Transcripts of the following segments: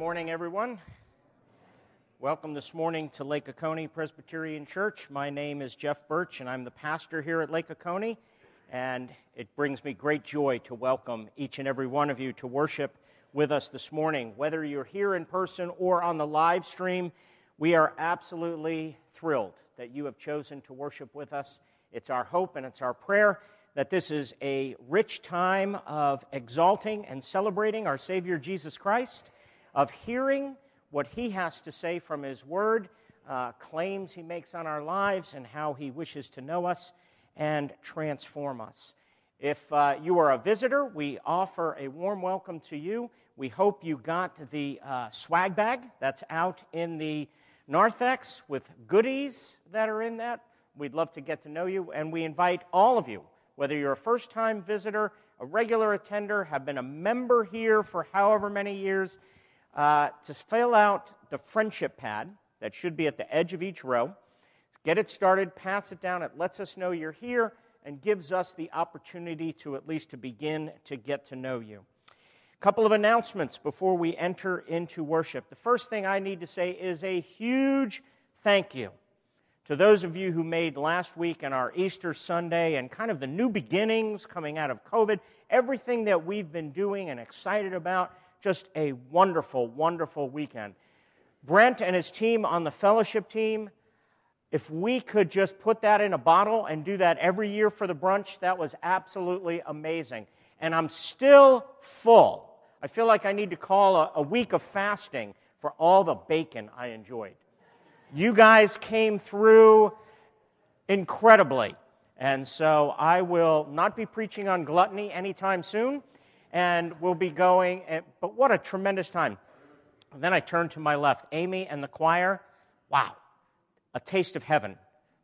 morning, everyone. Welcome this morning to Lake Oconee Presbyterian Church. My name is Jeff Birch, and I'm the pastor here at Lake Oconee. And it brings me great joy to welcome each and every one of you to worship with us this morning. Whether you're here in person or on the live stream, we are absolutely thrilled that you have chosen to worship with us. It's our hope and it's our prayer that this is a rich time of exalting and celebrating our Savior Jesus Christ of hearing what he has to say from his word, uh, claims he makes on our lives, and how he wishes to know us and transform us. If uh, you are a visitor, we offer a warm welcome to you. We hope you got the uh, swag bag that's out in the narthex with goodies that are in that. We'd love to get to know you, and we invite all of you, whether you're a first time visitor, a regular attender, have been a member here for however many years, uh, to fill out the friendship pad that should be at the edge of each row. Get it started, pass it down. It lets us know you're here and gives us the opportunity to at least to begin to get to know you. A couple of announcements before we enter into worship. The first thing I need to say is a huge thank you to those of you who made last week and our Easter Sunday and kind of the new beginnings coming out of COVID, everything that we've been doing and excited about just a wonderful, wonderful weekend. Brent and his team on the fellowship team, if we could just put that in a bottle and do that every year for the brunch, that was absolutely amazing. And I'm still full. I feel like I need to call a, a week of fasting for all the bacon I enjoyed. You guys came through incredibly. And so I will not be preaching on gluttony anytime soon and we'll be going. But what a tremendous time. And then I turned to my left, Amy and the choir. Wow, a taste of heaven,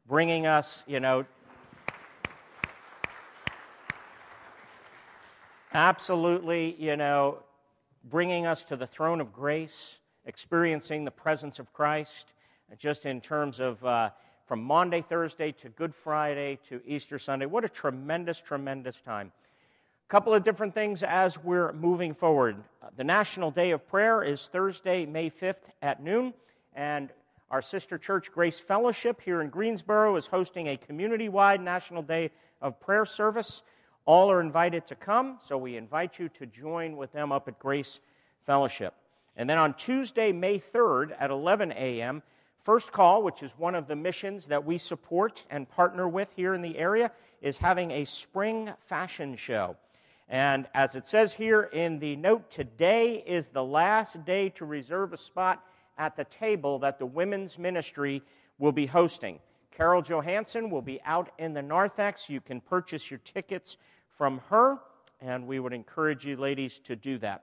bringing us, you know, absolutely, you know, bringing us to the throne of grace, experiencing the presence of Christ, just in terms of uh, from Maundy, Thursday to Good Friday to Easter Sunday. What a tremendous, tremendous time. A couple of different things as we're moving forward. Uh, the National Day of Prayer is Thursday, May 5th at noon, and our sister church, Grace Fellowship, here in Greensboro, is hosting a community wide National Day of Prayer service. All are invited to come, so we invite you to join with them up at Grace Fellowship. And then on Tuesday, May 3rd at 11 a.m., First Call, which is one of the missions that we support and partner with here in the area, is having a spring fashion show. And as it says here in the note, today is the last day to reserve a spot at the table that the women's ministry will be hosting. Carol Johansson will be out in the narthex. You can purchase your tickets from her, and we would encourage you, ladies, to do that.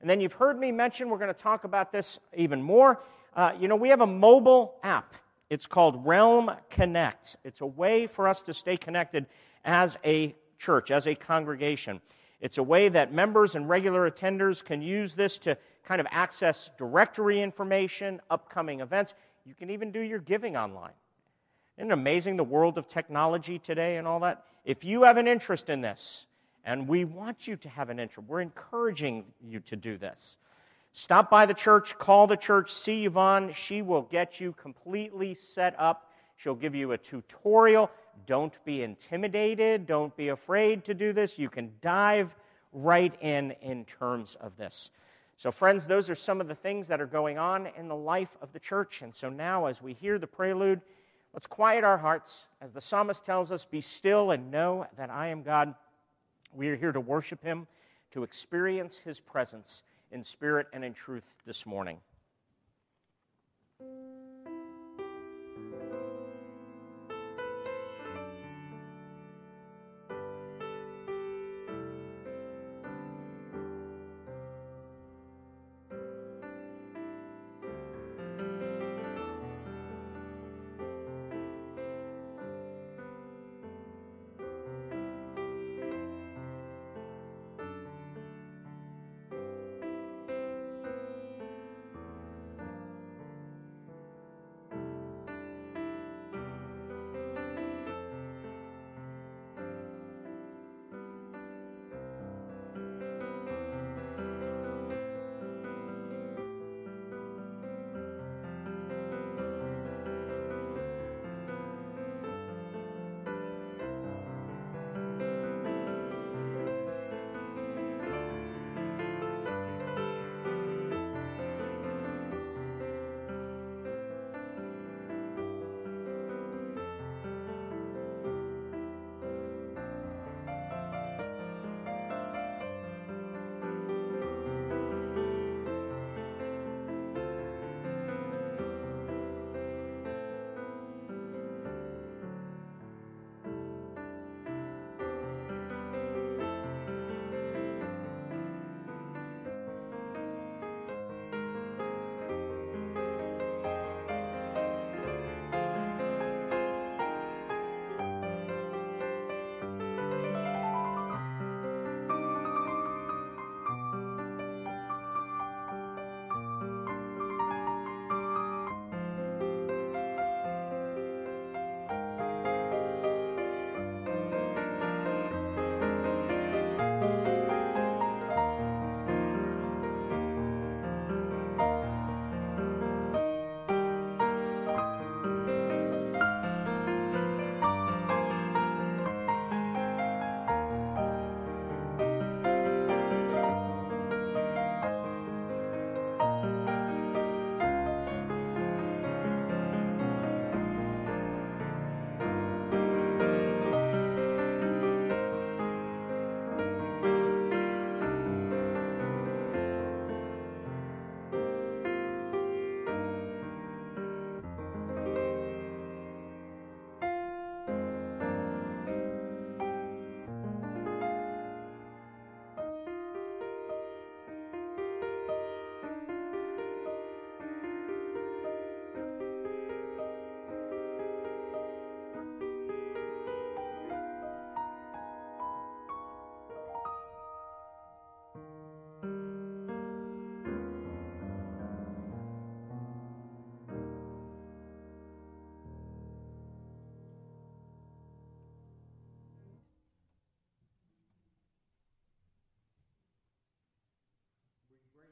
And then you've heard me mention, we're going to talk about this even more. Uh, you know, we have a mobile app. It's called Realm Connect. It's a way for us to stay connected as a church, as a congregation. It's a way that members and regular attenders can use this to kind of access directory information, upcoming events. You can even do your giving online. Isn't it amazing the world of technology today and all that? If you have an interest in this, and we want you to have an interest, we're encouraging you to do this. Stop by the church, call the church, see Yvonne. She will get you completely set up. She'll give you a tutorial. Don't be intimidated. Don't be afraid to do this. You can dive right in in terms of this. So, friends, those are some of the things that are going on in the life of the church. And so now, as we hear the prelude, let's quiet our hearts. As the psalmist tells us, be still and know that I am God. We are here to worship Him, to experience His presence in spirit and in truth this morning.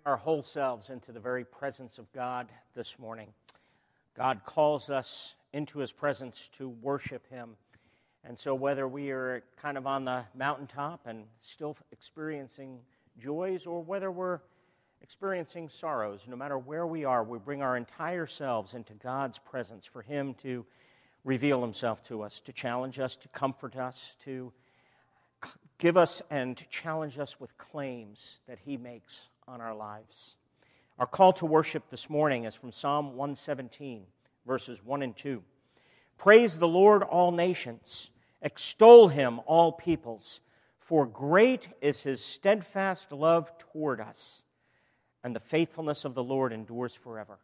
Our whole selves into the very presence of God this morning. God calls us into his presence to worship him. And so, whether we are kind of on the mountaintop and still experiencing joys, or whether we're experiencing sorrows, no matter where we are, we bring our entire selves into God's presence for him to reveal himself to us, to challenge us, to comfort us, to give us and challenge us with claims that he makes on our lives. Our call to worship this morning is from Psalm 117, verses 1 and 2. Praise the Lord, all nations. Extol him, all peoples. For great is his steadfast love toward us, and the faithfulness of the Lord endures forever.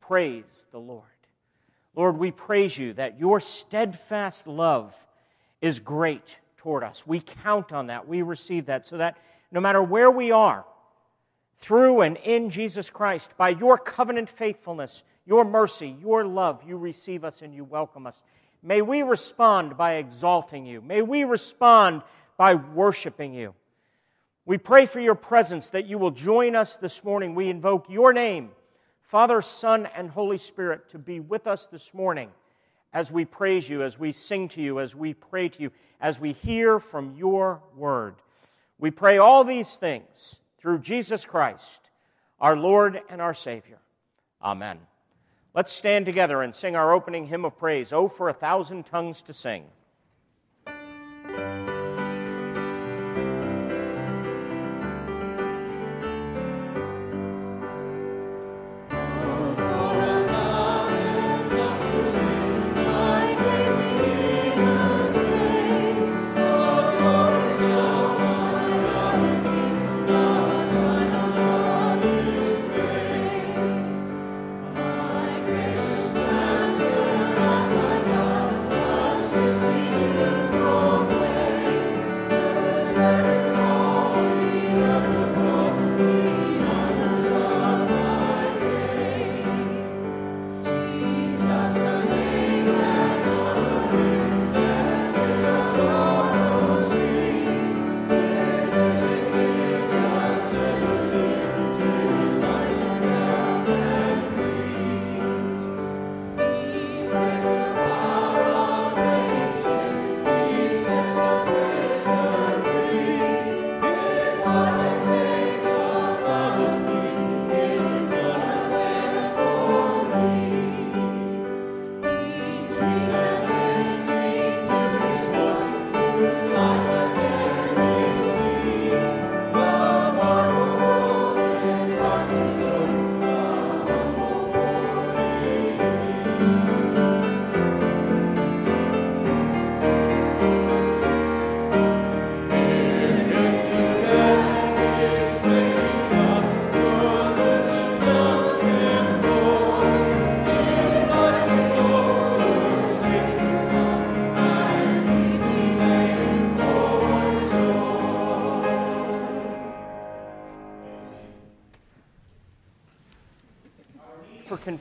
Praise the Lord. Lord, we praise you that your steadfast love is great toward us. We count on that. We receive that so that no matter where we are, through and in Jesus Christ, by your covenant faithfulness, your mercy, your love, you receive us and you welcome us. May we respond by exalting you. May we respond by worshiping you. We pray for your presence that you will join us this morning. We invoke your name, Father, Son, and Holy Spirit, to be with us this morning as we praise you, as we sing to you, as we pray to you, as we hear from your word. We pray all these things through Jesus Christ, our Lord and our Savior. Amen. Let's stand together and sing our opening hymn of praise, Oh, for a thousand tongues to sing.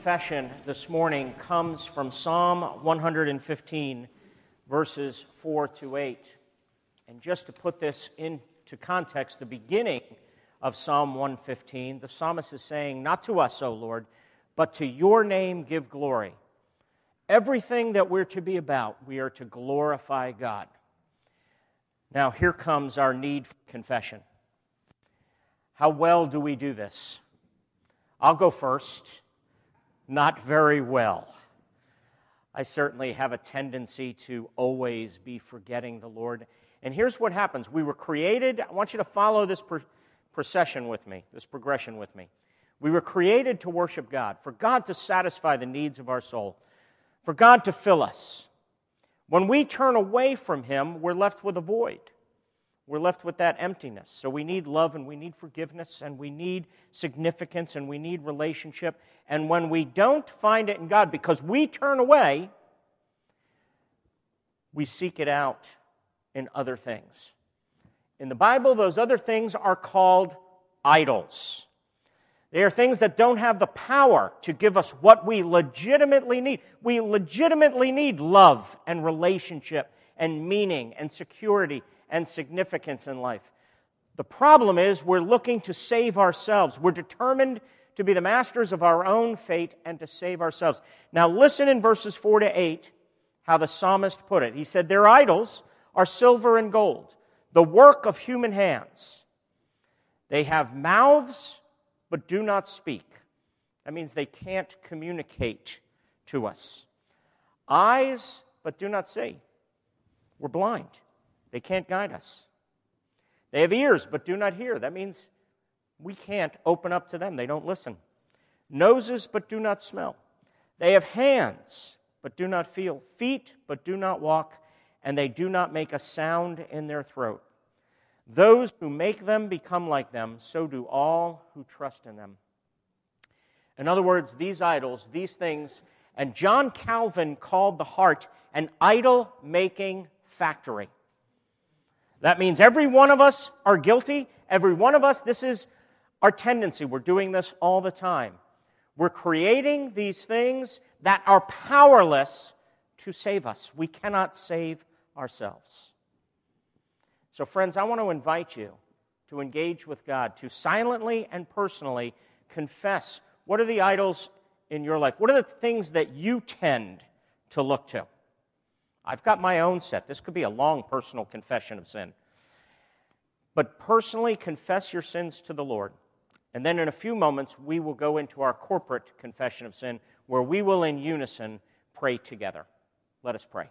Confession this morning comes from Psalm 115, verses 4 to 8. And just to put this into context, the beginning of Psalm 115, the psalmist is saying, Not to us, O Lord, but to your name give glory. Everything that we're to be about, we are to glorify God. Now, here comes our need for confession. How well do we do this? I'll go first not very well. I certainly have a tendency to always be forgetting the Lord. And here's what happens we were created, I want you to follow this procession with me, this progression with me. We were created to worship God, for God to satisfy the needs of our soul, for God to fill us. When we turn away from Him, we're left with a void we're left with that emptiness. So we need love and we need forgiveness and we need significance and we need relationship. And when we don't find it in God because we turn away, we seek it out in other things. In the Bible, those other things are called idols. They are things that don't have the power to give us what we legitimately need. We legitimately need love and relationship and meaning and security and significance in life. The problem is we're looking to save ourselves. We're determined to be the masters of our own fate and to save ourselves. Now, listen in verses 4 to 8 how the psalmist put it. He said, Their idols are silver and gold, the work of human hands. They have mouths, but do not speak. That means they can't communicate to us. Eyes, but do not see. We're blind. They can't guide us. They have ears, but do not hear. That means we can't open up to them. They don't listen. Noses, but do not smell. They have hands, but do not feel. Feet, but do not walk. And they do not make a sound in their throat. Those who make them become like them, so do all who trust in them. In other words, these idols, these things, and John Calvin called the heart an idol making factory. That means every one of us are guilty. Every one of us, this is our tendency. We're doing this all the time. We're creating these things that are powerless to save us. We cannot save ourselves. So, friends, I want to invite you to engage with God, to silently and personally confess what are the idols in your life? What are the things that you tend to look to? I've got my own set. This could be a long personal confession of sin. But personally confess your sins to the Lord. And then in a few moments, we will go into our corporate confession of sin where we will in unison pray together. Let us pray.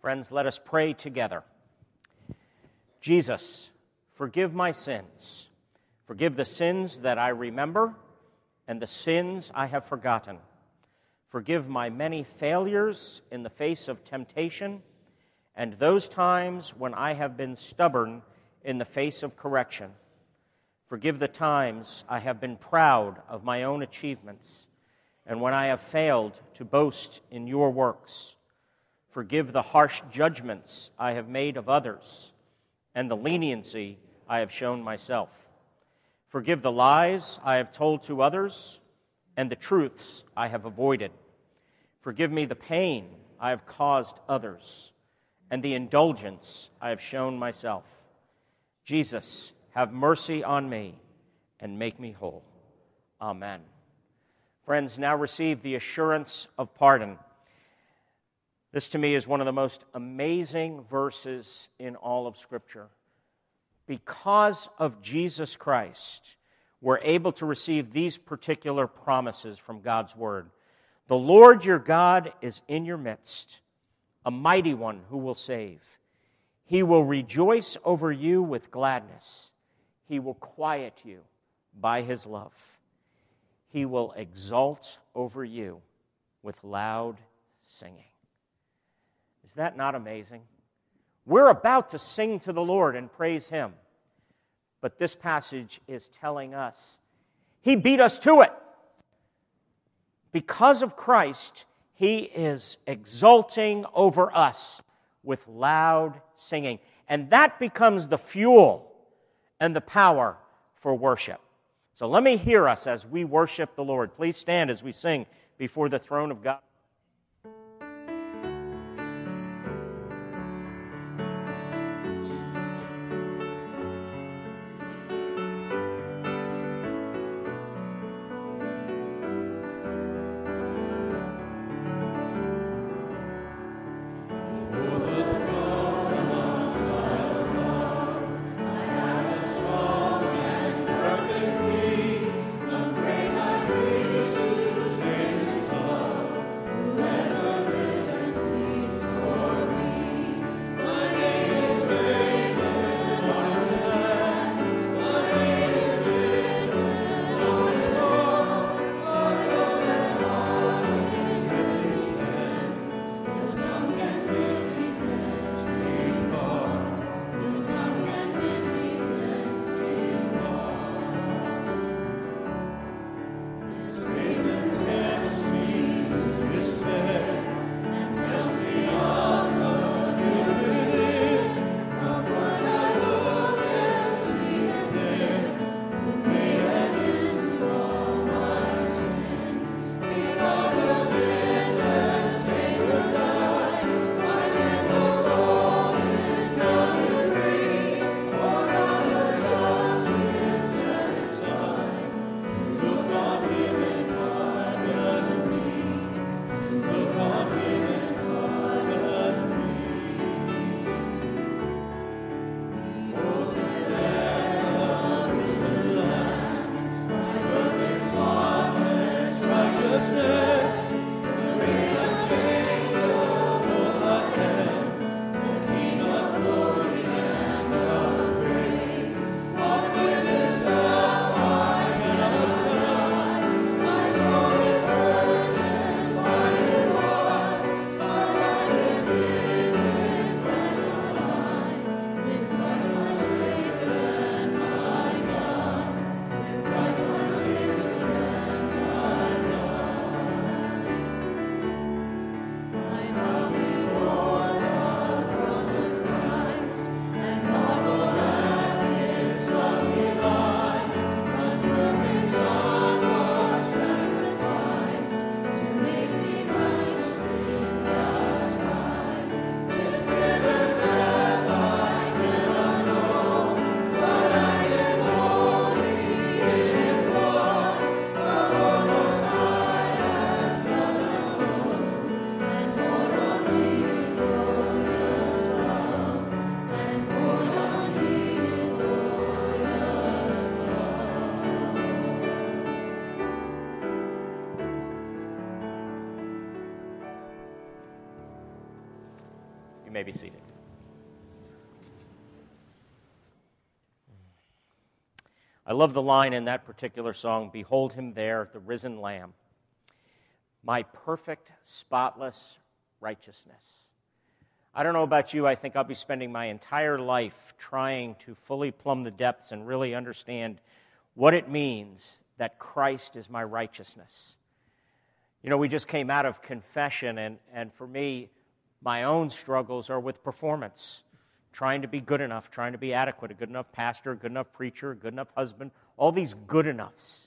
Friends, let us pray together. Jesus, forgive my sins. Forgive the sins that I remember and the sins I have forgotten. Forgive my many failures in the face of temptation and those times when I have been stubborn in the face of correction. Forgive the times I have been proud of my own achievements and when I have failed to boast in your works. Forgive the harsh judgments I have made of others and the leniency I have shown myself. Forgive the lies I have told to others and the truths I have avoided. Forgive me the pain I have caused others and the indulgence I have shown myself. Jesus, have mercy on me and make me whole. Amen. Friends, now receive the assurance of pardon this to me is one of the most amazing verses in all of Scripture. Because of Jesus Christ, we're able to receive these particular promises from God's Word. The Lord your God is in your midst, a mighty one who will save. He will rejoice over you with gladness. He will quiet you by his love. He will exult over you with loud singing. Is that not amazing? We're about to sing to the Lord and praise Him. But this passage is telling us He beat us to it. Because of Christ, He is exulting over us with loud singing. And that becomes the fuel and the power for worship. So let me hear us as we worship the Lord. Please stand as we sing before the throne of God. Love the line in that particular song Behold him there, the risen Lamb, my perfect, spotless righteousness. I don't know about you, I think I'll be spending my entire life trying to fully plumb the depths and really understand what it means that Christ is my righteousness. You know, we just came out of confession, and, and for me, my own struggles are with performance, trying to be good enough, trying to be adequate, a good enough pastor, a good enough preacher, a good enough husband, all these good enoughs.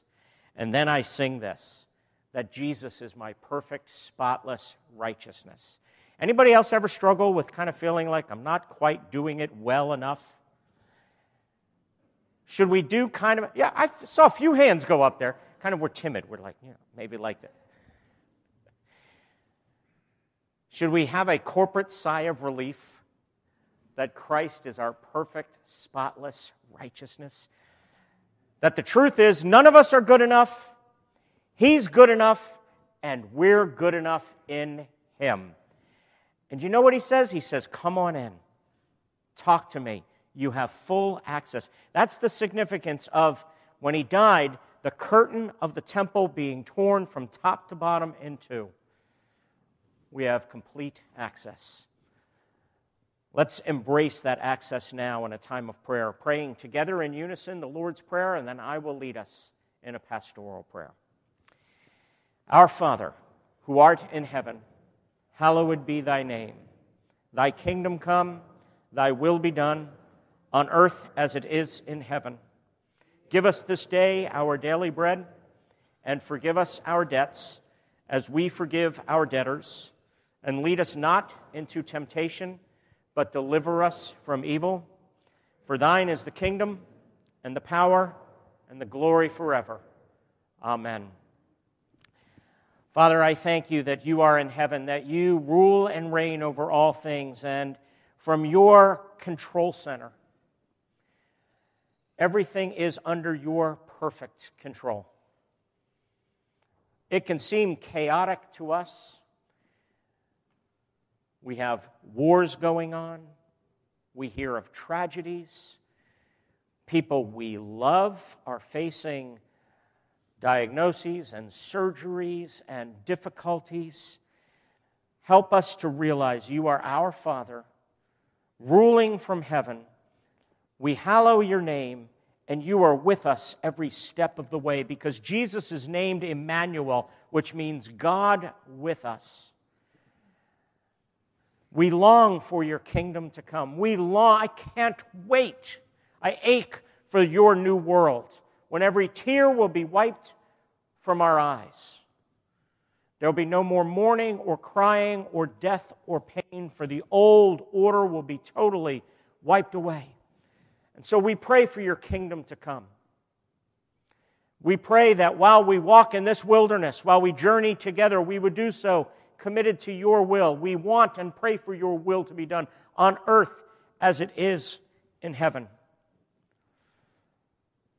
And then I sing this that Jesus is my perfect, spotless righteousness. Anybody else ever struggle with kind of feeling like I'm not quite doing it well enough? Should we do kind of, yeah, I saw a few hands go up there. Kind of we're timid. We're like, you know, maybe like that. Should we have a corporate sigh of relief that Christ is our perfect, spotless righteousness? That the truth is, none of us are good enough. He's good enough, and we're good enough in Him. And you know what He says? He says, Come on in, talk to me you have full access. That's the significance of when he died, the curtain of the temple being torn from top to bottom in two. We have complete access. Let's embrace that access now in a time of prayer, praying together in unison the Lord's Prayer, and then I will lead us in a pastoral prayer. Our Father, who art in heaven, hallowed be thy name. Thy kingdom come, thy will be done on earth as it is in heaven. Give us this day our daily bread, and forgive us our debts as we forgive our debtors. And lead us not into temptation, but deliver us from evil. For thine is the kingdom, and the power, and the glory forever. Amen. Father, I thank you that you are in heaven, that you rule and reign over all things, and from your control center, Everything is under your perfect control. It can seem chaotic to us. We have wars going on. We hear of tragedies. People we love are facing diagnoses and surgeries and difficulties. Help us to realize you are our Father, ruling from heaven we hallow your name, and you are with us every step of the way because Jesus is named Emmanuel, which means God with us. We long for your kingdom to come. We long, I can't wait. I ache for your new world when every tear will be wiped from our eyes. There will be no more mourning or crying or death or pain, for the old order will be totally wiped away. And so we pray for your kingdom to come. We pray that while we walk in this wilderness, while we journey together, we would do so committed to your will. We want and pray for your will to be done on earth as it is in heaven.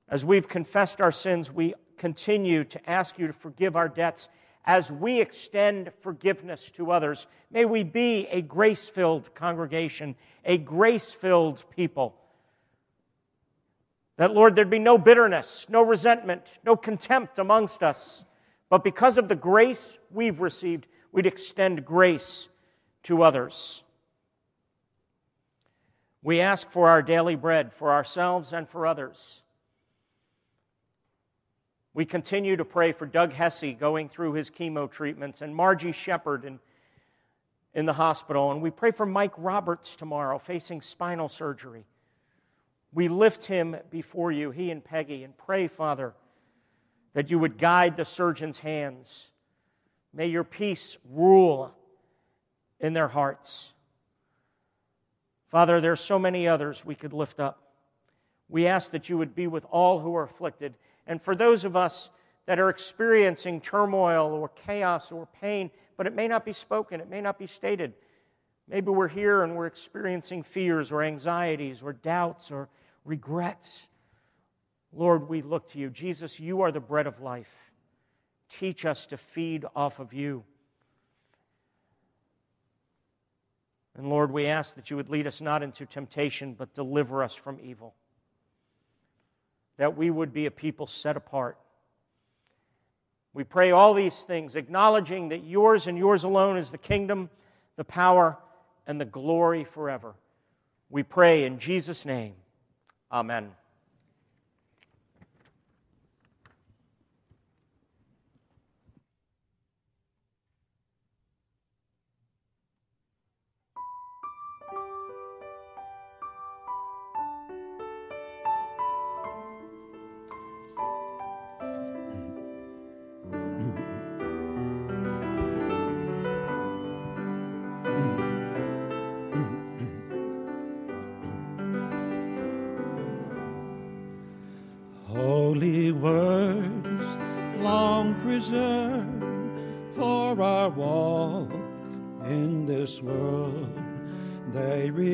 As we've confessed our sins, we continue to ask you to forgive our debts as we extend forgiveness to others. May we be a grace filled congregation, a grace filled people that, Lord, there'd be no bitterness, no resentment, no contempt amongst us. But because of the grace we've received, we'd extend grace to others. We ask for our daily bread for ourselves and for others. We continue to pray for Doug Hesse going through his chemo treatments and Margie Shepard in, in the hospital. And we pray for Mike Roberts tomorrow facing spinal surgery. We lift him before you, he and Peggy, and pray, Father, that you would guide the surgeon's hands. May your peace rule in their hearts. Father, there are so many others we could lift up. We ask that you would be with all who are afflicted. And for those of us that are experiencing turmoil or chaos or pain, but it may not be spoken, it may not be stated. Maybe we're here and we're experiencing fears or anxieties or doubts or regrets. Lord, we look to you. Jesus, you are the bread of life. Teach us to feed off of you. And Lord, we ask that you would lead us not into temptation, but deliver us from evil. That we would be a people set apart. We pray all these things, acknowledging that yours and yours alone is the kingdom, the power, and the glory forever. We pray in Jesus' name. Amen.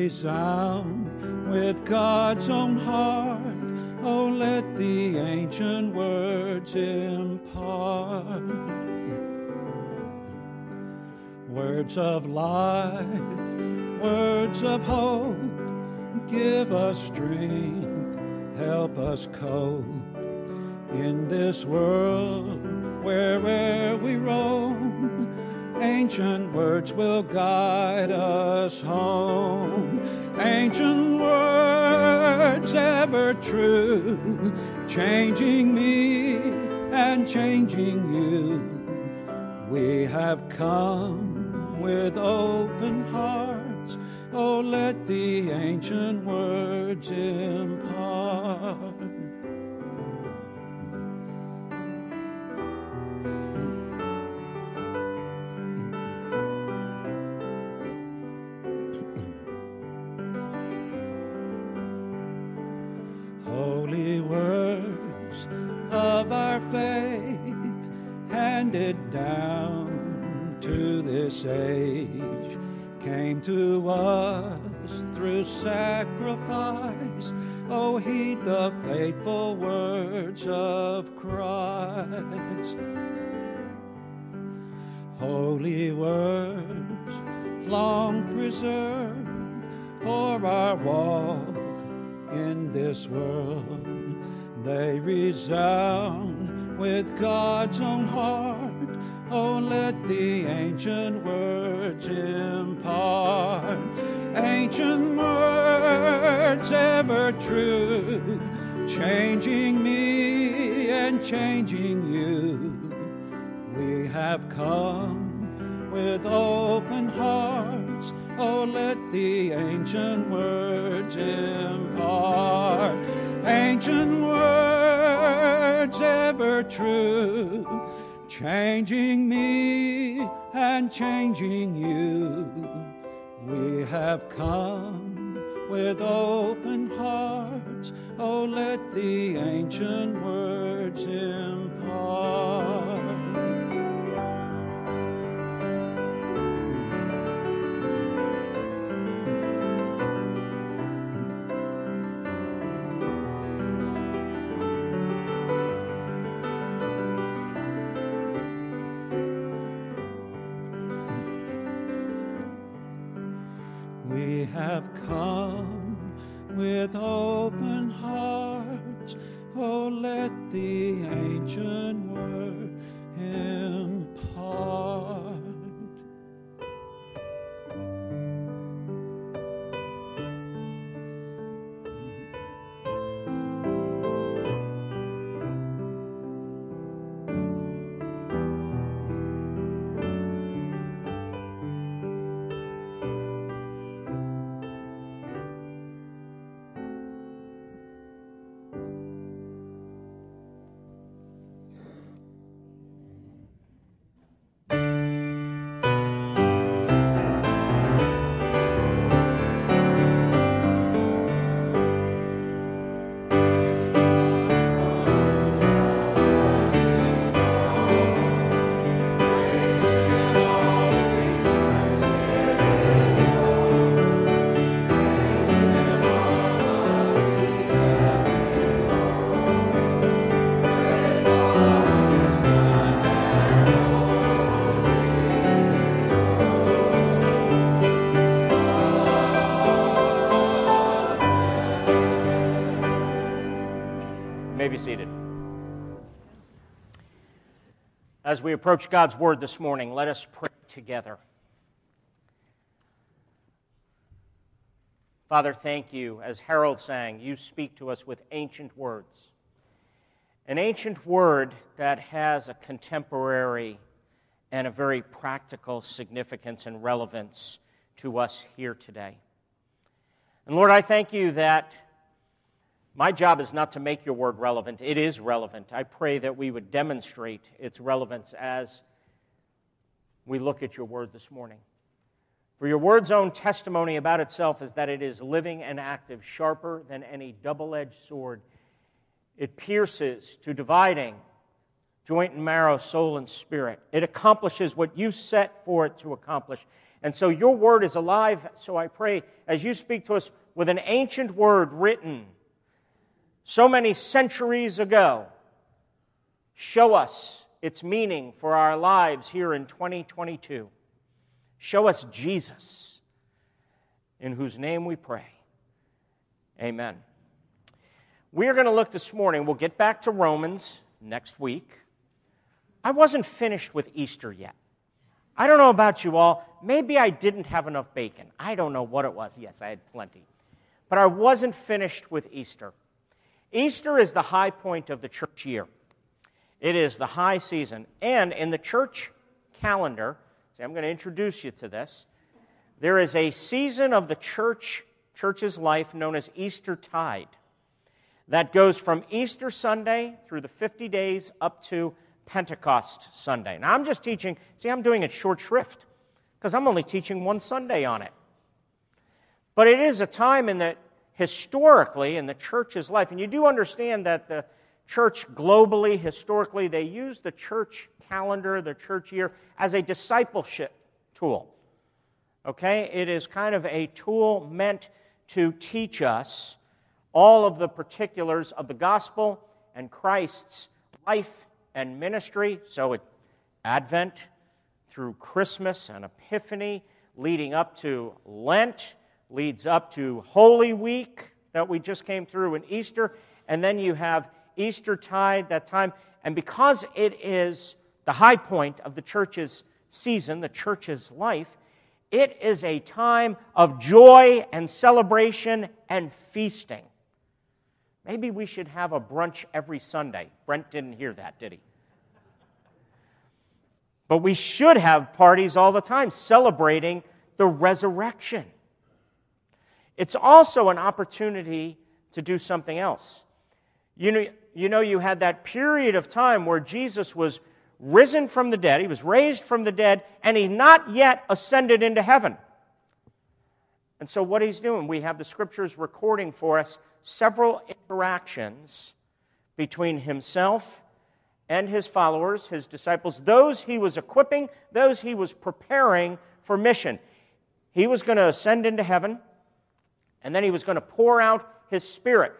Resound with God's own heart. Oh, let the ancient words impart words of life, words of hope. Give us strength, help us cope in this world wherever we roam Ancient words will guide us home. Ancient words ever true, changing me and changing you. We have come with open hearts. Oh, let the ancient words impart. To this age came to us through sacrifice. Oh, heed the faithful words of Christ. Holy words, long preserved for our walk in this world, they resound with God's own heart. Oh, let the ancient words impart. Ancient words ever true, changing me and changing you. We have come with open hearts. Oh, let the ancient words impart. Ancient words ever true, changing me and changing you. We have come with open hearts. Oh, let the ancient words impart. Have come with open hearts. Oh, let the ancient word impart. As we approach God's Word this morning, let us pray together. Father, thank you. As Harold sang, you speak to us with ancient words. An ancient word that has a contemporary and a very practical significance and relevance to us here today. And Lord, I thank you that my job is not to make your word relevant. It is relevant. I pray that we would demonstrate its relevance as we look at your word this morning. For your word's own testimony about itself is that it is living and active, sharper than any double edged sword. It pierces to dividing joint and marrow, soul and spirit. It accomplishes what you set for it to accomplish. And so your word is alive. So I pray as you speak to us with an ancient word written so many centuries ago, show us its meaning for our lives here in 2022. Show us Jesus, in whose name we pray. Amen. We are going to look this morning, we'll get back to Romans next week. I wasn't finished with Easter yet. I don't know about you all. Maybe I didn't have enough bacon. I don't know what it was. Yes, I had plenty. But I wasn't finished with Easter. Easter is the high point of the church year. It is the high season. And in the church calendar, See, I'm going to introduce you to this. There is a season of the church, church's life known as Easter Tide that goes from Easter Sunday through the 50 days up to Pentecost Sunday. Now, I'm just teaching, see, I'm doing it short shrift because I'm only teaching one Sunday on it. But it is a time in that historically in the church's life, and you do understand that the church globally, historically, they use the church calendar, the church year, as a discipleship tool. Okay? It is kind of a tool meant to teach us all of the particulars of the gospel and Christ's life and ministry. So, it, Advent through Christmas and Epiphany, leading up to Lent, leads up to Holy Week that we just came through in Easter, and then you have Easter tide, that time. And because it is the high point of the church's season, the church's life, it is a time of joy and celebration and feasting. Maybe we should have a brunch every Sunday. Brent didn't hear that, did he? But we should have parties all the time celebrating the resurrection. It's also an opportunity to do something else. You know, you know, you had that period of time where Jesus was risen from the dead, he was raised from the dead, and he's not yet ascended into heaven. And so, what he's doing, we have the scriptures recording for us several interactions between himself and his followers, his disciples, those he was equipping, those he was preparing for mission. He was going to ascend into heaven, and then he was going to pour out his spirit.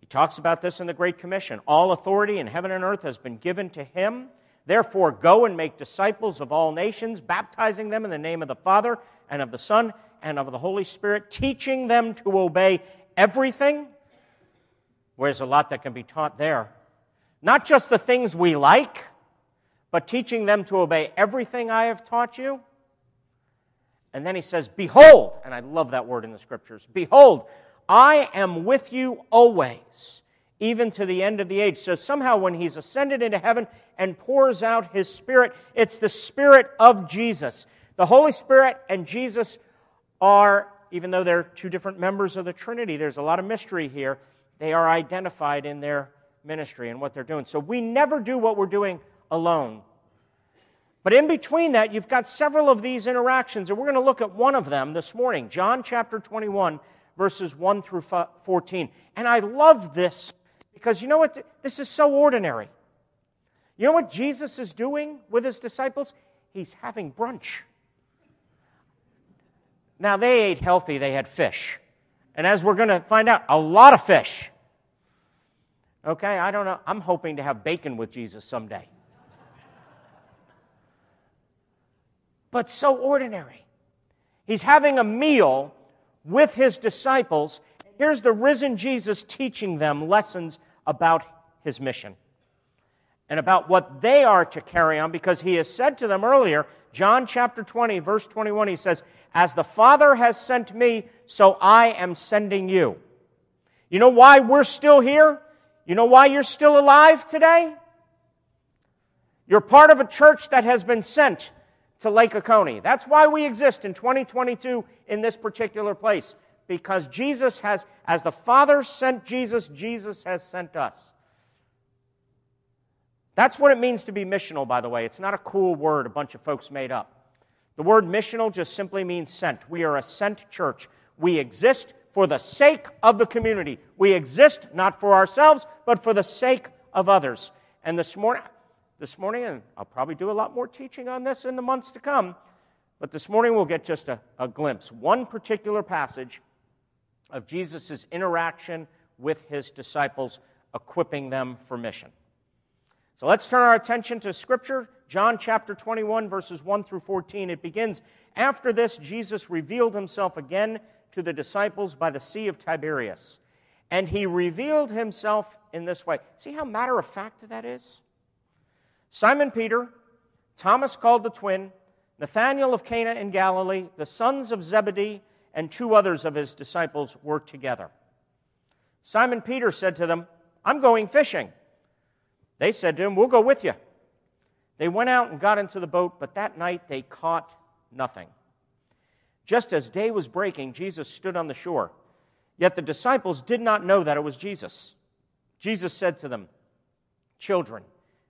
He talks about this in the Great Commission. All authority in heaven and earth has been given to him. Therefore, go and make disciples of all nations, baptizing them in the name of the Father and of the Son and of the Holy Spirit, teaching them to obey everything. Where's a lot that can be taught there. Not just the things we like, but teaching them to obey everything I have taught you. And then he says, Behold, and I love that word in the scriptures, behold, I am with you always, even to the end of the age. So somehow, when he's ascended into heaven and pours out his Spirit, it's the Spirit of Jesus. The Holy Spirit and Jesus are, even though they're two different members of the Trinity, there's a lot of mystery here. They are identified in their ministry and what they're doing. So we never do what we're doing alone. But in between that, you've got several of these interactions, and we're going to look at one of them this morning. John chapter 21 verses 1 through 14. And I love this because you know what? This is so ordinary. You know what Jesus is doing with his disciples? He's having brunch. Now, they ate healthy, they had fish. And as we're going to find out, a lot of fish. Okay, I don't know. I'm hoping to have bacon with Jesus someday. But so ordinary. He's having a meal with his disciples. Here's the risen Jesus teaching them lessons about his mission and about what they are to carry on because he has said to them earlier, John chapter 20, verse 21, he says, As the Father has sent me, so I am sending you. You know why we're still here? You know why you're still alive today? You're part of a church that has been sent to Lake Oconee. That's why we exist in 2022 in this particular place. Because Jesus has, as the Father sent Jesus, Jesus has sent us. That's what it means to be missional, by the way. It's not a cool word a bunch of folks made up. The word missional just simply means sent. We are a sent church. We exist for the sake of the community. We exist not for ourselves, but for the sake of others. And this morning, this morning, and I'll probably do a lot more teaching on this in the months to come, but this morning we'll get just a, a glimpse, one particular passage of Jesus' interaction with his disciples, equipping them for mission. So let's turn our attention to Scripture, John chapter 21, verses 1 through 14. It begins After this, Jesus revealed himself again to the disciples by the Sea of Tiberias. And he revealed himself in this way. See how matter of fact that is? Simon Peter, Thomas called the twin, Nathanael of Cana in Galilee, the sons of Zebedee, and two others of his disciples were together. Simon Peter said to them, I'm going fishing. They said to him, We'll go with you. They went out and got into the boat, but that night they caught nothing. Just as day was breaking, Jesus stood on the shore. Yet the disciples did not know that it was Jesus. Jesus said to them, Children,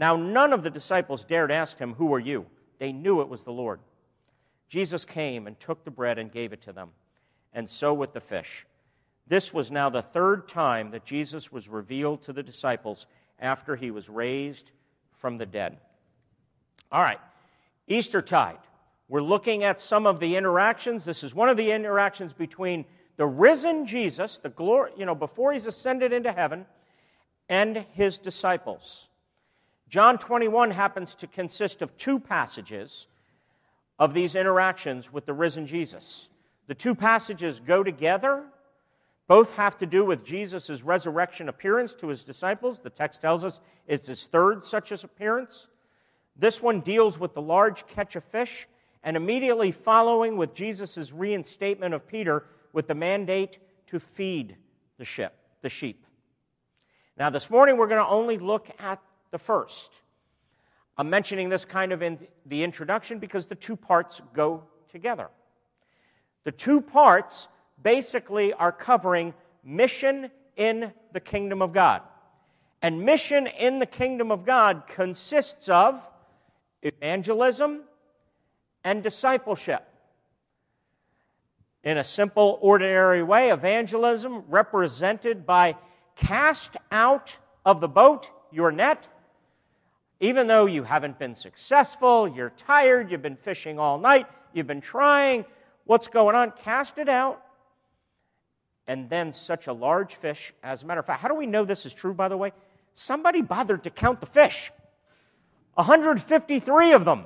Now, none of the disciples dared ask him, Who are you? They knew it was the Lord. Jesus came and took the bread and gave it to them, and so with the fish. This was now the third time that Jesus was revealed to the disciples after he was raised from the dead. All right, Eastertide. We're looking at some of the interactions. This is one of the interactions between the risen Jesus, the glory, you know, before he's ascended into heaven, and his disciples. John 21 happens to consist of two passages of these interactions with the risen Jesus. The two passages go together. Both have to do with Jesus' resurrection appearance to his disciples. The text tells us it's his third such appearance. This one deals with the large catch of fish, and immediately following with Jesus' reinstatement of Peter with the mandate to feed the ship, the sheep. Now, this morning we're going to only look at the first. I'm mentioning this kind of in the introduction because the two parts go together. The two parts basically are covering mission in the kingdom of God. And mission in the kingdom of God consists of evangelism and discipleship. In a simple, ordinary way, evangelism represented by cast out of the boat your net. Even though you haven't been successful, you're tired, you've been fishing all night, you've been trying, what's going on? Cast it out. And then such a large fish, as a matter of fact, how do we know this is true, by the way? Somebody bothered to count the fish. 153 of them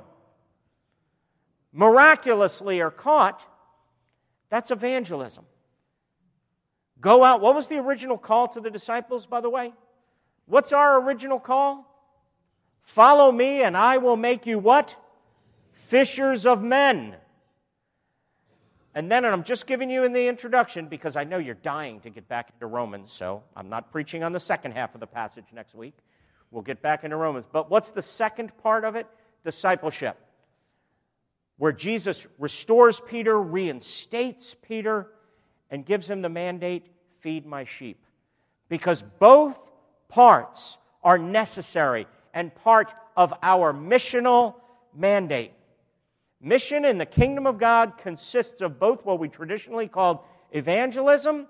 miraculously are caught. That's evangelism. Go out. What was the original call to the disciples, by the way? What's our original call? Follow me, and I will make you what? Fishers of men. And then, and I'm just giving you in the introduction because I know you're dying to get back into Romans, so I'm not preaching on the second half of the passage next week. We'll get back into Romans. But what's the second part of it? Discipleship. Where Jesus restores Peter, reinstates Peter, and gives him the mandate feed my sheep. Because both parts are necessary and part of our missional mandate. Mission in the kingdom of God consists of both what we traditionally called evangelism,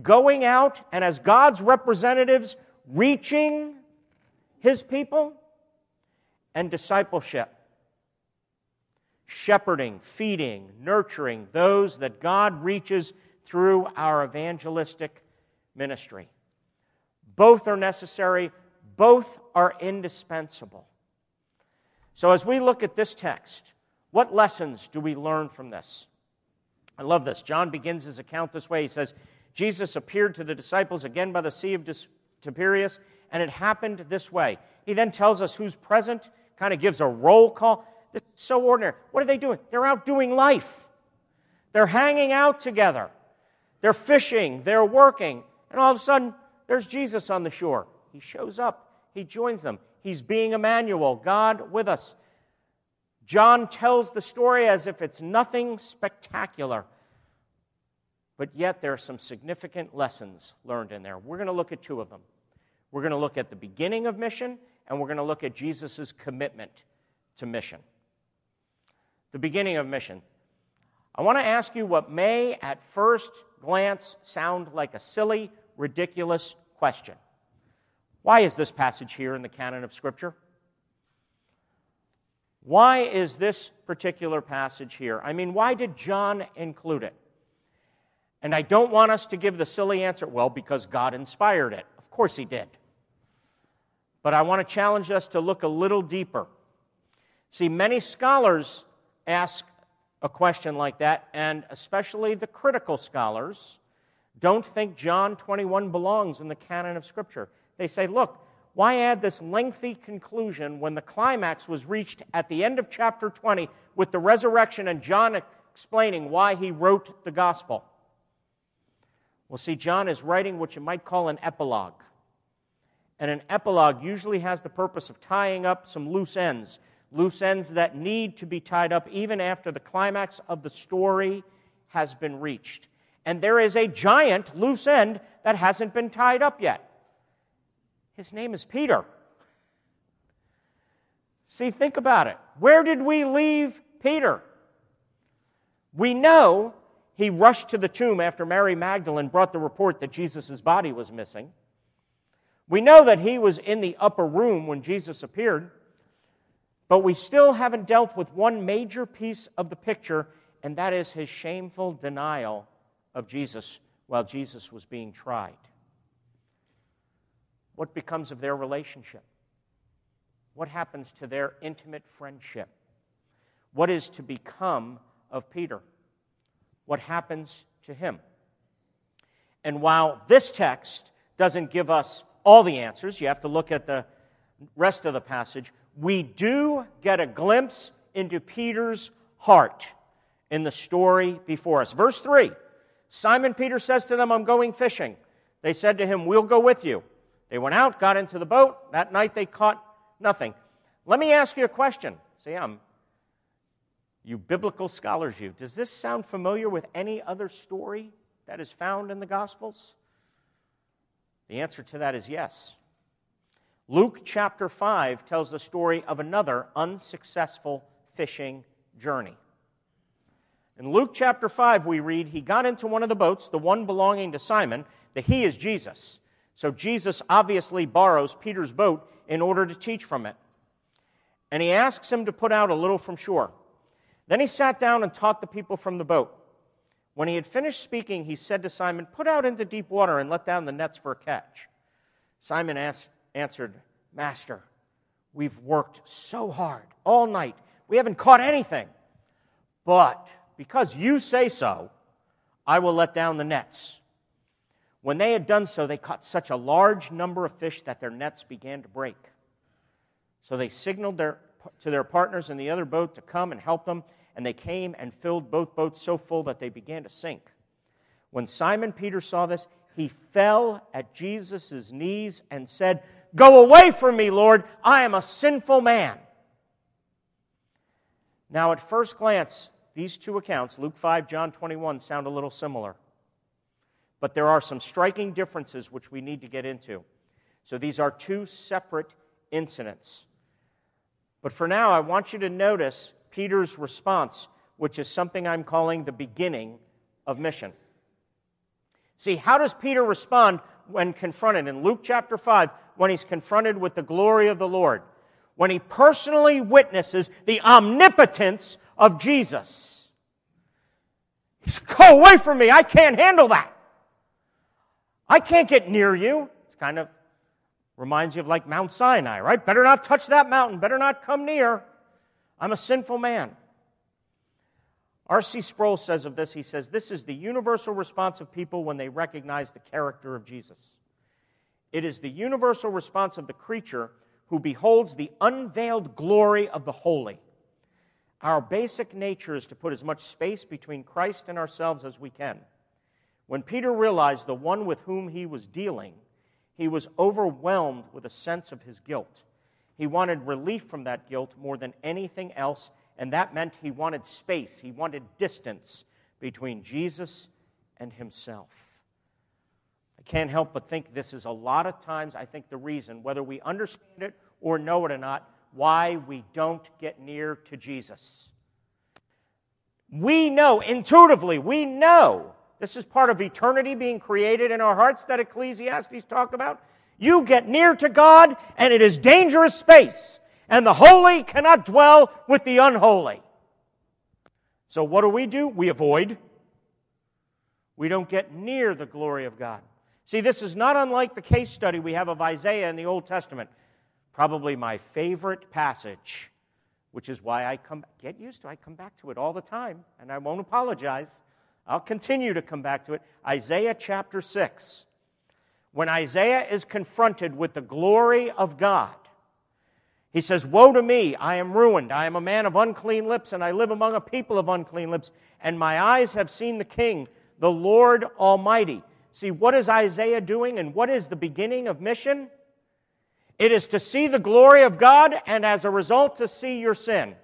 going out and as God's representatives reaching his people, and discipleship, shepherding, feeding, nurturing those that God reaches through our evangelistic ministry. Both are necessary, both are indispensable. So, as we look at this text, what lessons do we learn from this? I love this. John begins his account this way. He says, Jesus appeared to the disciples again by the Sea of Tiberias, and it happened this way. He then tells us who's present, kind of gives a roll call. This is so ordinary. What are they doing? They're out doing life. They're hanging out together. They're fishing. They're working. And all of a sudden, there's Jesus on the shore. He shows up. He joins them. He's being Emmanuel, God with us. John tells the story as if it's nothing spectacular. But yet, there are some significant lessons learned in there. We're going to look at two of them. We're going to look at the beginning of mission, and we're going to look at Jesus' commitment to mission. The beginning of mission. I want to ask you what may, at first glance, sound like a silly, ridiculous question. Why is this passage here in the canon of Scripture? Why is this particular passage here? I mean, why did John include it? And I don't want us to give the silly answer, well, because God inspired it. Of course he did. But I want to challenge us to look a little deeper. See, many scholars ask a question like that, and especially the critical scholars don't think John 21 belongs in the canon of Scripture. They say, look, why add this lengthy conclusion when the climax was reached at the end of chapter 20 with the resurrection and John explaining why he wrote the gospel? Well, see, John is writing what you might call an epilogue. And an epilogue usually has the purpose of tying up some loose ends, loose ends that need to be tied up even after the climax of the story has been reached. And there is a giant loose end that hasn't been tied up yet. His name is Peter. See, think about it. Where did we leave Peter? We know he rushed to the tomb after Mary Magdalene brought the report that Jesus' body was missing. We know that he was in the upper room when Jesus appeared, but we still haven't dealt with one major piece of the picture, and that is his shameful denial of Jesus while Jesus was being tried. What becomes of their relationship? What happens to their intimate friendship? What is to become of Peter? What happens to him? And while this text doesn't give us all the answers, you have to look at the rest of the passage, we do get a glimpse into Peter's heart in the story before us. Verse 3 Simon Peter says to them, I'm going fishing. They said to him, We'll go with you. They went out, got into the boat. That night they caught nothing. Let me ask you a question. See, I'm um, you biblical scholars, you. Does this sound familiar with any other story that is found in the Gospels? The answer to that is yes. Luke chapter 5 tells the story of another unsuccessful fishing journey. In Luke chapter 5, we read, He got into one of the boats, the one belonging to Simon, that he is Jesus. So Jesus obviously borrows Peter's boat in order to teach from it. And he asks him to put out a little from shore. Then he sat down and taught the people from the boat. When he had finished speaking, he said to Simon, Put out into deep water and let down the nets for a catch. Simon asked, answered, Master, we've worked so hard all night. We haven't caught anything. But because you say so, I will let down the nets. When they had done so, they caught such a large number of fish that their nets began to break. So they signaled their, to their partners in the other boat to come and help them, and they came and filled both boats so full that they began to sink. When Simon Peter saw this, he fell at Jesus' knees and said, Go away from me, Lord. I am a sinful man. Now, at first glance, these two accounts, Luke 5, John 21, sound a little similar. But there are some striking differences which we need to get into. So these are two separate incidents. But for now, I want you to notice Peter's response, which is something I'm calling the beginning of mission. See, how does Peter respond when confronted? In Luke chapter 5, when he's confronted with the glory of the Lord, when he personally witnesses the omnipotence of Jesus. He's, Go away from me. I can't handle that. I can't get near you. It's kind of reminds you of like Mount Sinai, right? Better not touch that mountain. Better not come near. I'm a sinful man. R.C. Sproul says of this, he says, This is the universal response of people when they recognize the character of Jesus. It is the universal response of the creature who beholds the unveiled glory of the holy. Our basic nature is to put as much space between Christ and ourselves as we can. When Peter realized the one with whom he was dealing, he was overwhelmed with a sense of his guilt. He wanted relief from that guilt more than anything else, and that meant he wanted space, he wanted distance between Jesus and himself. I can't help but think this is a lot of times, I think, the reason, whether we understand it or know it or not, why we don't get near to Jesus. We know, intuitively, we know this is part of eternity being created in our hearts that Ecclesiastes talk about. You get near to God, and it is dangerous space, and the holy cannot dwell with the unholy. So, what do we do? We avoid. We don't get near the glory of God. See, this is not unlike the case study we have of Isaiah in the Old Testament. Probably my favorite passage, which is why I come get used to I come back to it all the time, and I won't apologize. I'll continue to come back to it. Isaiah chapter 6. When Isaiah is confronted with the glory of God, he says, Woe to me, I am ruined. I am a man of unclean lips, and I live among a people of unclean lips, and my eyes have seen the King, the Lord Almighty. See, what is Isaiah doing, and what is the beginning of mission? It is to see the glory of God, and as a result, to see your sin.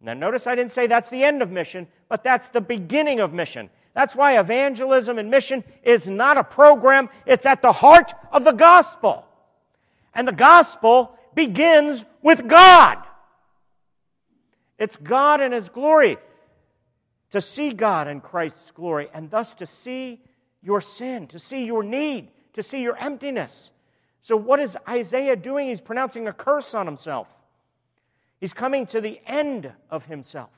Now, notice I didn't say that's the end of mission, but that's the beginning of mission. That's why evangelism and mission is not a program, it's at the heart of the gospel. And the gospel begins with God. It's God and His glory. To see God and Christ's glory, and thus to see your sin, to see your need, to see your emptiness. So, what is Isaiah doing? He's pronouncing a curse on himself. He's coming to the end of himself.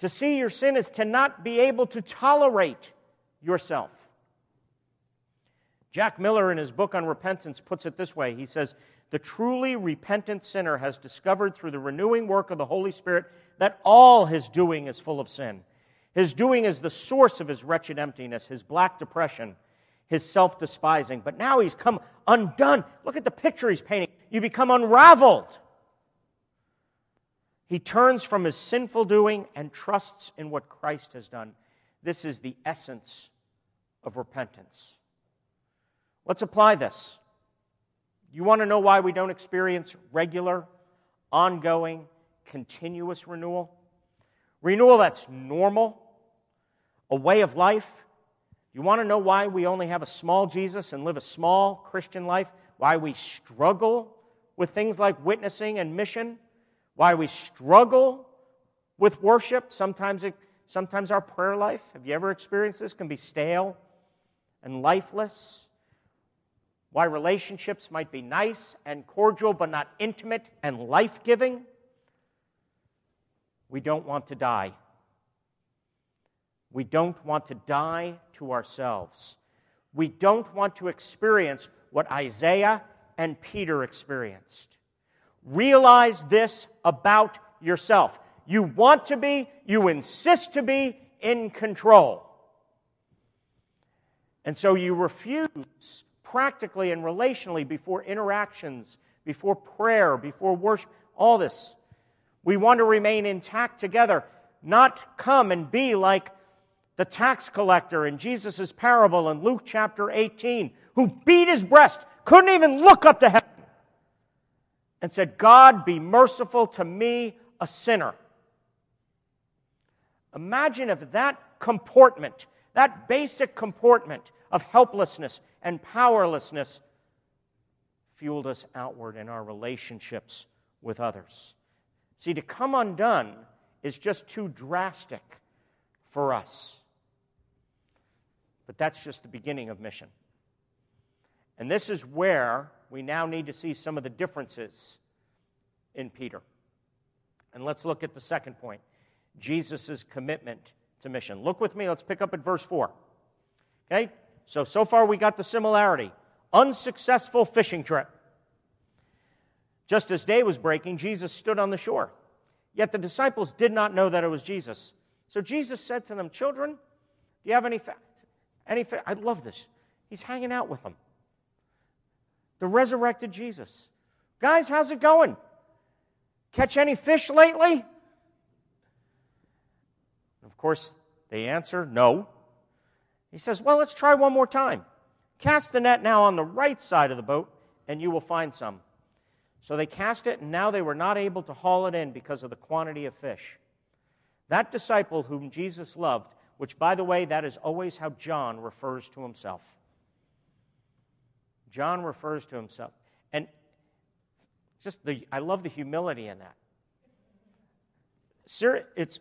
To see your sin is to not be able to tolerate yourself. Jack Miller, in his book on repentance, puts it this way He says, The truly repentant sinner has discovered through the renewing work of the Holy Spirit that all his doing is full of sin. His doing is the source of his wretched emptiness, his black depression, his self despising. But now he's come undone. Look at the picture he's painting. You become unraveled. He turns from his sinful doing and trusts in what Christ has done. This is the essence of repentance. Let's apply this. You want to know why we don't experience regular, ongoing, continuous renewal? Renewal that's normal, a way of life. You want to know why we only have a small Jesus and live a small Christian life? Why we struggle with things like witnessing and mission? Why we struggle with worship. Sometimes, it, sometimes our prayer life, have you ever experienced this, can be stale and lifeless. Why relationships might be nice and cordial, but not intimate and life giving. We don't want to die. We don't want to die to ourselves. We don't want to experience what Isaiah and Peter experienced. Realize this about yourself. You want to be, you insist to be in control. And so you refuse practically and relationally before interactions, before prayer, before worship, all this. We want to remain intact together, not come and be like the tax collector in Jesus' parable in Luke chapter 18, who beat his breast, couldn't even look up to heaven, and said, God, be merciful to me, a sinner. Imagine if that comportment, that basic comportment of helplessness and powerlessness, fueled us outward in our relationships with others. See, to come undone is just too drastic for us. But that's just the beginning of mission. And this is where we now need to see some of the differences in Peter. And let's look at the second point Jesus' commitment to mission. Look with me, let's pick up at verse 4. Okay? So, so far we got the similarity unsuccessful fishing trip. Just as day was breaking, Jesus stood on the shore. Yet the disciples did not know that it was Jesus. So Jesus said to them, Children, do you have any, fa- any fa-? I love this. He's hanging out with them. The resurrected Jesus. Guys, how's it going? Catch any fish lately? Of course, they answer, No. He says, Well, let's try one more time. Cast the net now on the right side of the boat, and you will find some. So they cast it, and now they were not able to haul it in because of the quantity of fish. That disciple whom Jesus loved, which, by the way, that is always how John refers to himself. John refers to himself. And just the, I love the humility in that. Sir, it's,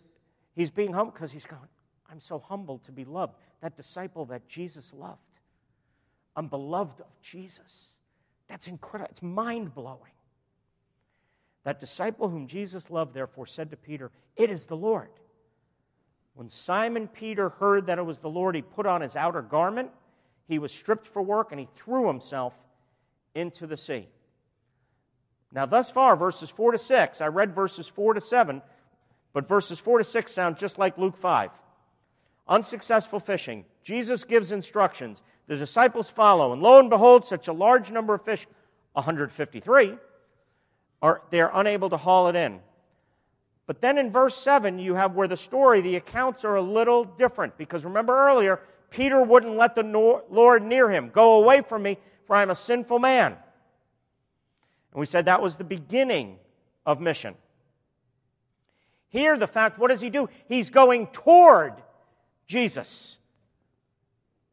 he's being humble because he's going, I'm so humbled to be loved. That disciple that Jesus loved. I'm beloved of Jesus. That's incredible. It's mind blowing. That disciple whom Jesus loved, therefore, said to Peter, It is the Lord. When Simon Peter heard that it was the Lord, he put on his outer garment, he was stripped for work, and he threw himself into the sea. Now, thus far, verses 4 to 6, I read verses 4 to 7, but verses 4 to 6 sound just like Luke 5. Unsuccessful fishing. Jesus gives instructions. The disciples follow, and lo and behold, such a large number of fish, 153, are they're unable to haul it in. But then in verse 7, you have where the story, the accounts are a little different. Because remember earlier, Peter wouldn't let the Lord near him. Go away from me, for I am a sinful man. And we said that was the beginning of mission. Here, the fact, what does he do? He's going toward Jesus.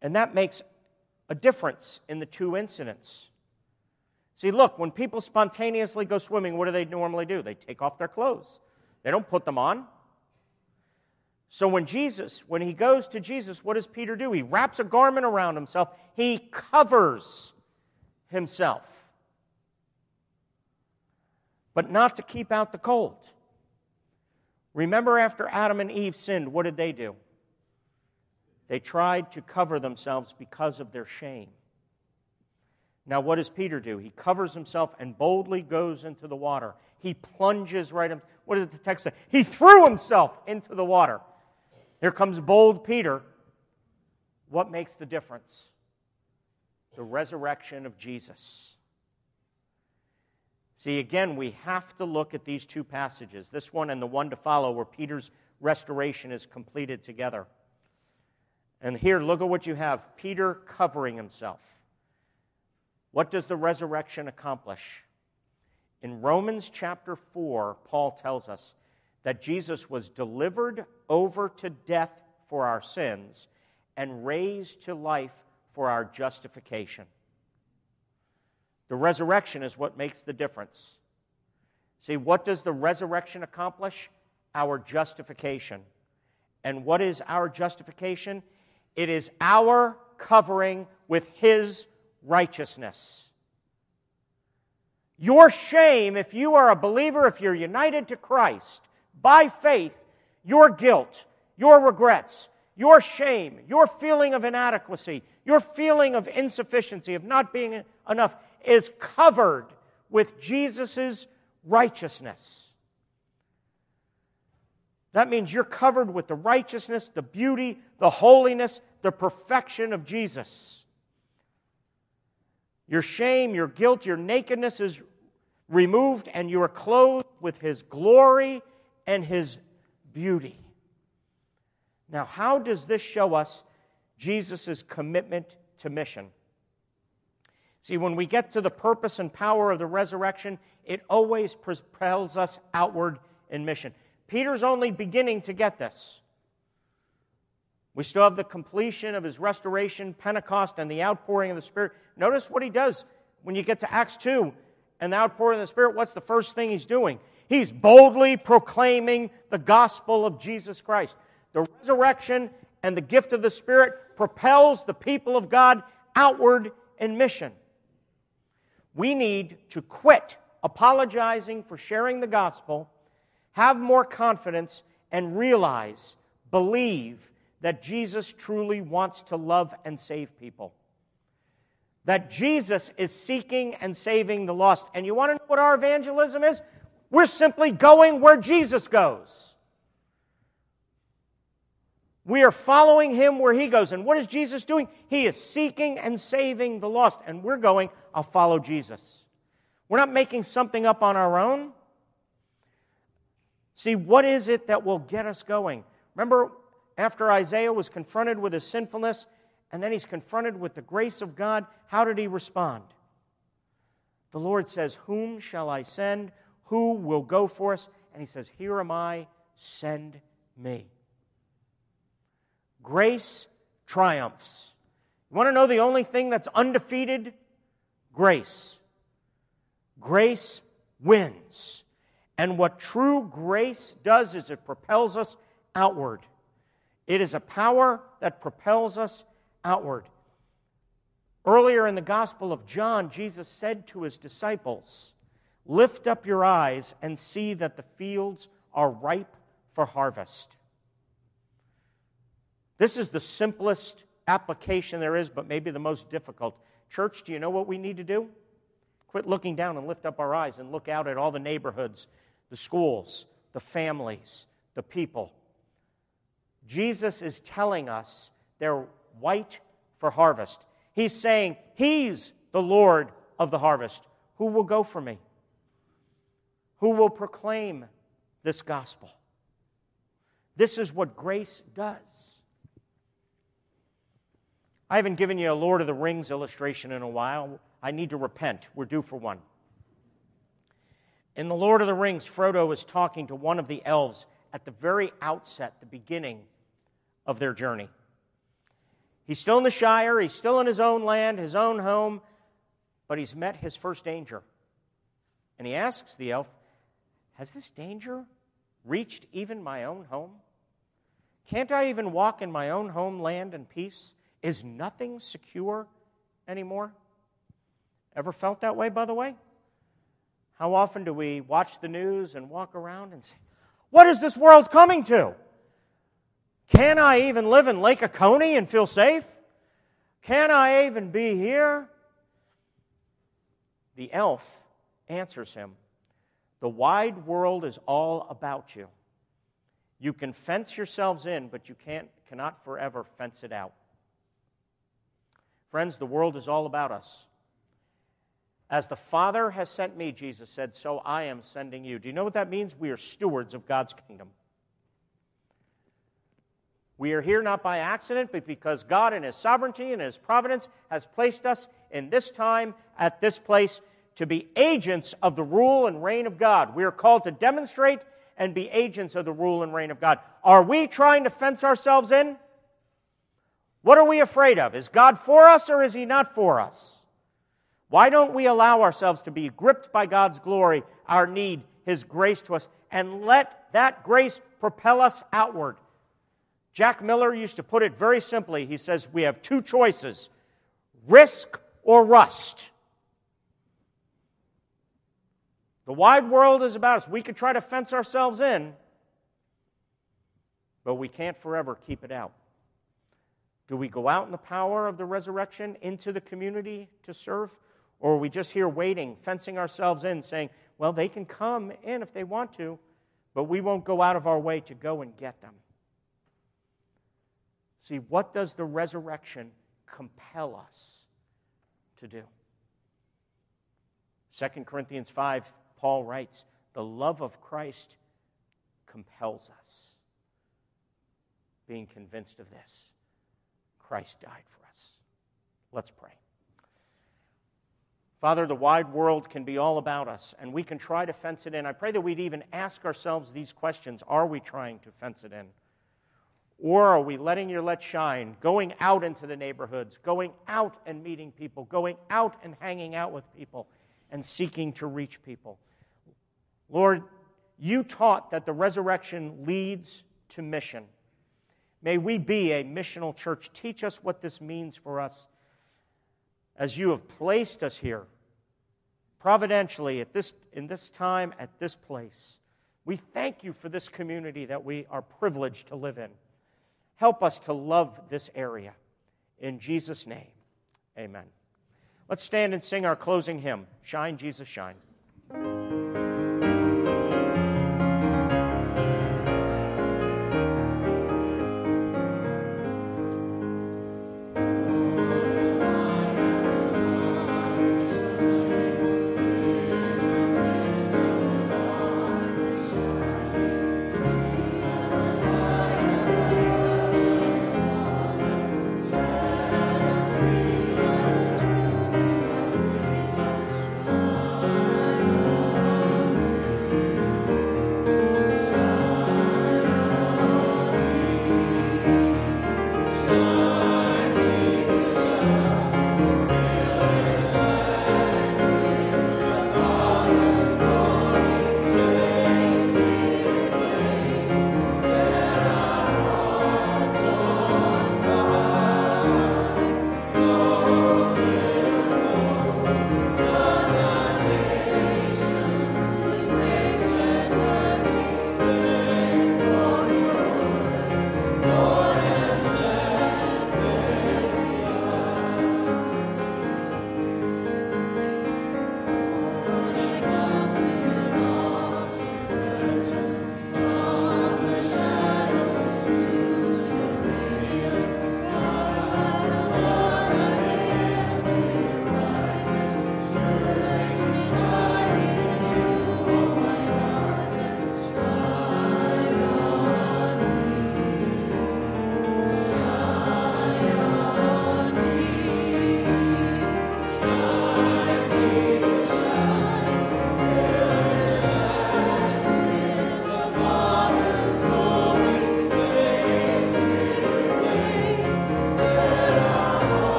And that makes a difference in the two incidents. See, look, when people spontaneously go swimming, what do they normally do? They take off their clothes, they don't put them on. So when Jesus, when he goes to Jesus, what does Peter do? He wraps a garment around himself, he covers himself. But not to keep out the cold. Remember, after Adam and Eve sinned, what did they do? They tried to cover themselves because of their shame. Now, what does Peter do? He covers himself and boldly goes into the water. He plunges right in. What does the text say? He threw himself into the water. Here comes bold Peter. What makes the difference? The resurrection of Jesus. See, again, we have to look at these two passages, this one and the one to follow, where Peter's restoration is completed together. And here, look at what you have Peter covering himself. What does the resurrection accomplish? In Romans chapter 4, Paul tells us that Jesus was delivered over to death for our sins and raised to life for our justification. The resurrection is what makes the difference. See, what does the resurrection accomplish? Our justification. And what is our justification? It is our covering with His righteousness. Your shame, if you are a believer, if you're united to Christ by faith, your guilt, your regrets, your shame, your feeling of inadequacy, your feeling of insufficiency, of not being enough, is covered with Jesus' righteousness. That means you're covered with the righteousness, the beauty, the holiness, the perfection of Jesus. Your shame, your guilt, your nakedness is removed, and you are clothed with His glory and His beauty. Now, how does this show us Jesus' commitment to mission? See, when we get to the purpose and power of the resurrection, it always propels us outward in mission. Peter's only beginning to get this. We still have the completion of his restoration, Pentecost, and the outpouring of the Spirit. Notice what he does when you get to Acts 2 and the outpouring of the Spirit. What's the first thing he's doing? He's boldly proclaiming the gospel of Jesus Christ. The resurrection and the gift of the Spirit propels the people of God outward in mission. We need to quit apologizing for sharing the gospel, have more confidence, and realize, believe that Jesus truly wants to love and save people. That Jesus is seeking and saving the lost. And you want to know what our evangelism is? We're simply going where Jesus goes. We are following him where he goes. And what is Jesus doing? He is seeking and saving the lost. And we're going, I'll follow Jesus. We're not making something up on our own. See, what is it that will get us going? Remember, after Isaiah was confronted with his sinfulness, and then he's confronted with the grace of God, how did he respond? The Lord says, Whom shall I send? Who will go for us? And he says, Here am I, send me. Grace triumphs. You want to know the only thing that's undefeated? Grace. Grace wins. And what true grace does is it propels us outward. It is a power that propels us outward. Earlier in the Gospel of John, Jesus said to his disciples, Lift up your eyes and see that the fields are ripe for harvest. This is the simplest application there is, but maybe the most difficult. Church, do you know what we need to do? Quit looking down and lift up our eyes and look out at all the neighborhoods, the schools, the families, the people. Jesus is telling us they're white for harvest. He's saying, He's the Lord of the harvest. Who will go for me? Who will proclaim this gospel? This is what grace does. I haven't given you a Lord of the Rings illustration in a while. I need to repent. We're due for one. In The Lord of the Rings, Frodo is talking to one of the elves at the very outset, the beginning of their journey. He's still in the Shire, he's still in his own land, his own home, but he's met his first danger. And he asks the elf, Has this danger reached even my own home? Can't I even walk in my own homeland in peace? Is nothing secure anymore? Ever felt that way, by the way? How often do we watch the news and walk around and say, What is this world coming to? Can I even live in Lake Oconee and feel safe? Can I even be here? The elf answers him The wide world is all about you. You can fence yourselves in, but you can't, cannot forever fence it out. Friends, the world is all about us. As the Father has sent me, Jesus said, so I am sending you. Do you know what that means? We are stewards of God's kingdom. We are here not by accident, but because God, in His sovereignty and His providence, has placed us in this time, at this place, to be agents of the rule and reign of God. We are called to demonstrate and be agents of the rule and reign of God. Are we trying to fence ourselves in? What are we afraid of? Is God for us or is He not for us? Why don't we allow ourselves to be gripped by God's glory, our need, His grace to us, and let that grace propel us outward? Jack Miller used to put it very simply. He says, We have two choices risk or rust. The wide world is about us. We could try to fence ourselves in, but we can't forever keep it out. Do we go out in the power of the resurrection into the community to serve? Or are we just here waiting, fencing ourselves in, saying, well, they can come in if they want to, but we won't go out of our way to go and get them? See, what does the resurrection compel us to do? 2 Corinthians 5, Paul writes, The love of Christ compels us. being convinced of this Christ died for us. Let's pray. Father, the wide world can be all about us, and we can try to fence it in. I pray that we'd even ask ourselves these questions Are we trying to fence it in? Or are we letting your light shine, going out into the neighborhoods, going out and meeting people, going out and hanging out with people, and seeking to reach people? Lord, you taught that the resurrection leads to mission. May we be a missional church. Teach us what this means for us as you have placed us here, providentially, at this, in this time, at this place. We thank you for this community that we are privileged to live in. Help us to love this area. In Jesus' name, amen. Let's stand and sing our closing hymn Shine, Jesus, Shine.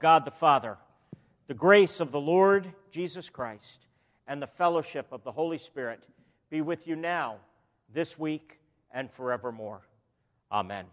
God the Father, the grace of the Lord Jesus Christ, and the fellowship of the Holy Spirit be with you now, this week, and forevermore. Amen.